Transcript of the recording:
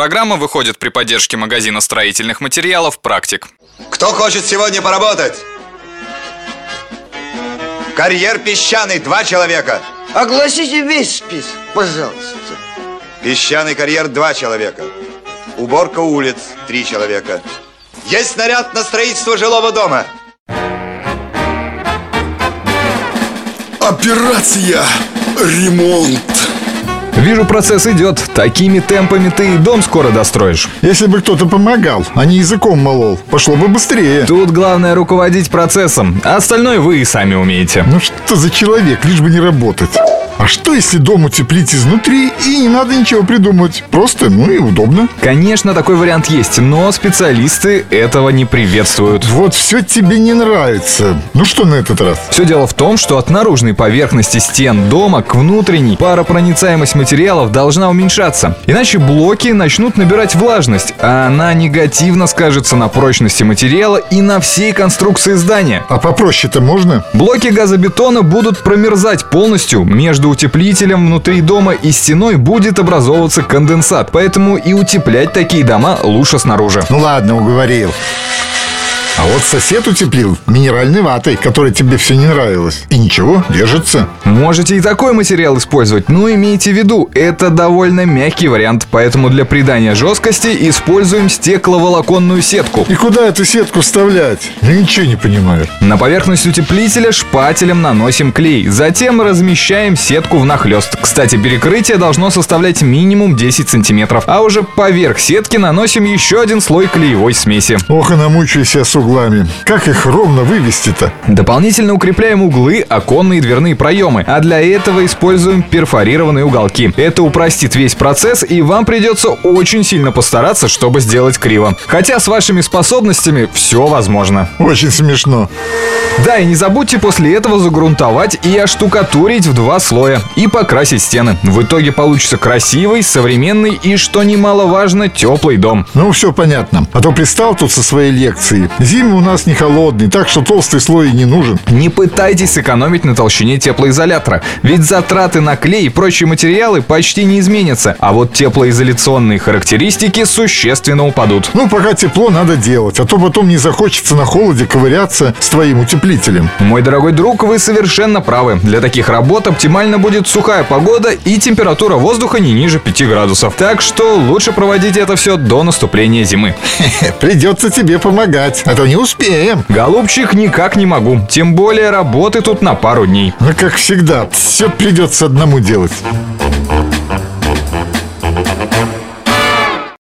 программа выходит при поддержке магазина строительных материалов «Практик». Кто хочет сегодня поработать? Карьер песчаный, два человека. Огласите весь список, пожалуйста. Песчаный карьер, два человека. Уборка улиц, три человека. Есть снаряд на строительство жилого дома. Операция «Ремонт». Вижу, процесс идет. Такими темпами ты и дом скоро достроишь. Если бы кто-то помогал, а не языком молол, пошло бы быстрее. Тут главное руководить процессом, а остальное вы и сами умеете. Ну что за человек, лишь бы не работать. А что если дом утеплить изнутри и не надо ничего придумывать? Просто, ну и удобно. Конечно, такой вариант есть, но специалисты этого не приветствуют. Вот все тебе не нравится. Ну что на этот раз? Все дело в том, что от наружной поверхности стен дома к внутренней паропроницаемость материалов должна уменьшаться. Иначе блоки начнут набирать влажность, а она негативно скажется на прочности материала и на всей конструкции здания. А попроще-то можно? Блоки газобетона будут промерзать полностью между утеплителем внутри дома и стеной будет образовываться конденсат, поэтому и утеплять такие дома лучше снаружи. Ну ладно, уговорил. Вот сосед утеплил минеральной ватой, которая тебе все не нравилось. И ничего, держится. Можете и такой материал использовать, но имейте в виду, это довольно мягкий вариант, поэтому для придания жесткости используем стекловолоконную сетку. И куда эту сетку вставлять? Я ничего не понимаю. На поверхность утеплителя шпателем наносим клей, затем размещаем сетку внахлёст. Кстати, перекрытие должно составлять минимум 10 сантиметров, а уже поверх сетки наносим еще один слой клеевой смеси. Ох, и намучаюсь я с углами. Как их ровно вывести-то? Дополнительно укрепляем углы, оконные и дверные проемы, а для этого используем перфорированные уголки. Это упростит весь процесс, и вам придется очень сильно постараться, чтобы сделать криво. Хотя с вашими способностями все возможно. Очень смешно. Да, и не забудьте после этого загрунтовать и оштукатурить в два слоя и покрасить стены. В итоге получится красивый, современный и, что немаловажно, теплый дом. Ну, все понятно. А то пристал тут со своей лекцией. Зимы у нас не холодный, так что толстый слой не нужен. Не пытайтесь сэкономить на толщине теплоизолятора, ведь затраты на клей и прочие материалы почти не изменятся, а вот теплоизоляционные характеристики существенно упадут. Ну, пока тепло надо делать, а то потом не захочется на холоде ковыряться с твоим утеплителем. Мой дорогой друг, вы совершенно правы. Для таких работ оптимально будет сухая погода и температура воздуха не ниже 5 градусов. Так что лучше проводить это все до наступления зимы. Придется тебе помогать, а то не успеем. Голубчик, никак не могу. Тем более работы тут на пару дней. Ну, как всегда, все придется одному делать.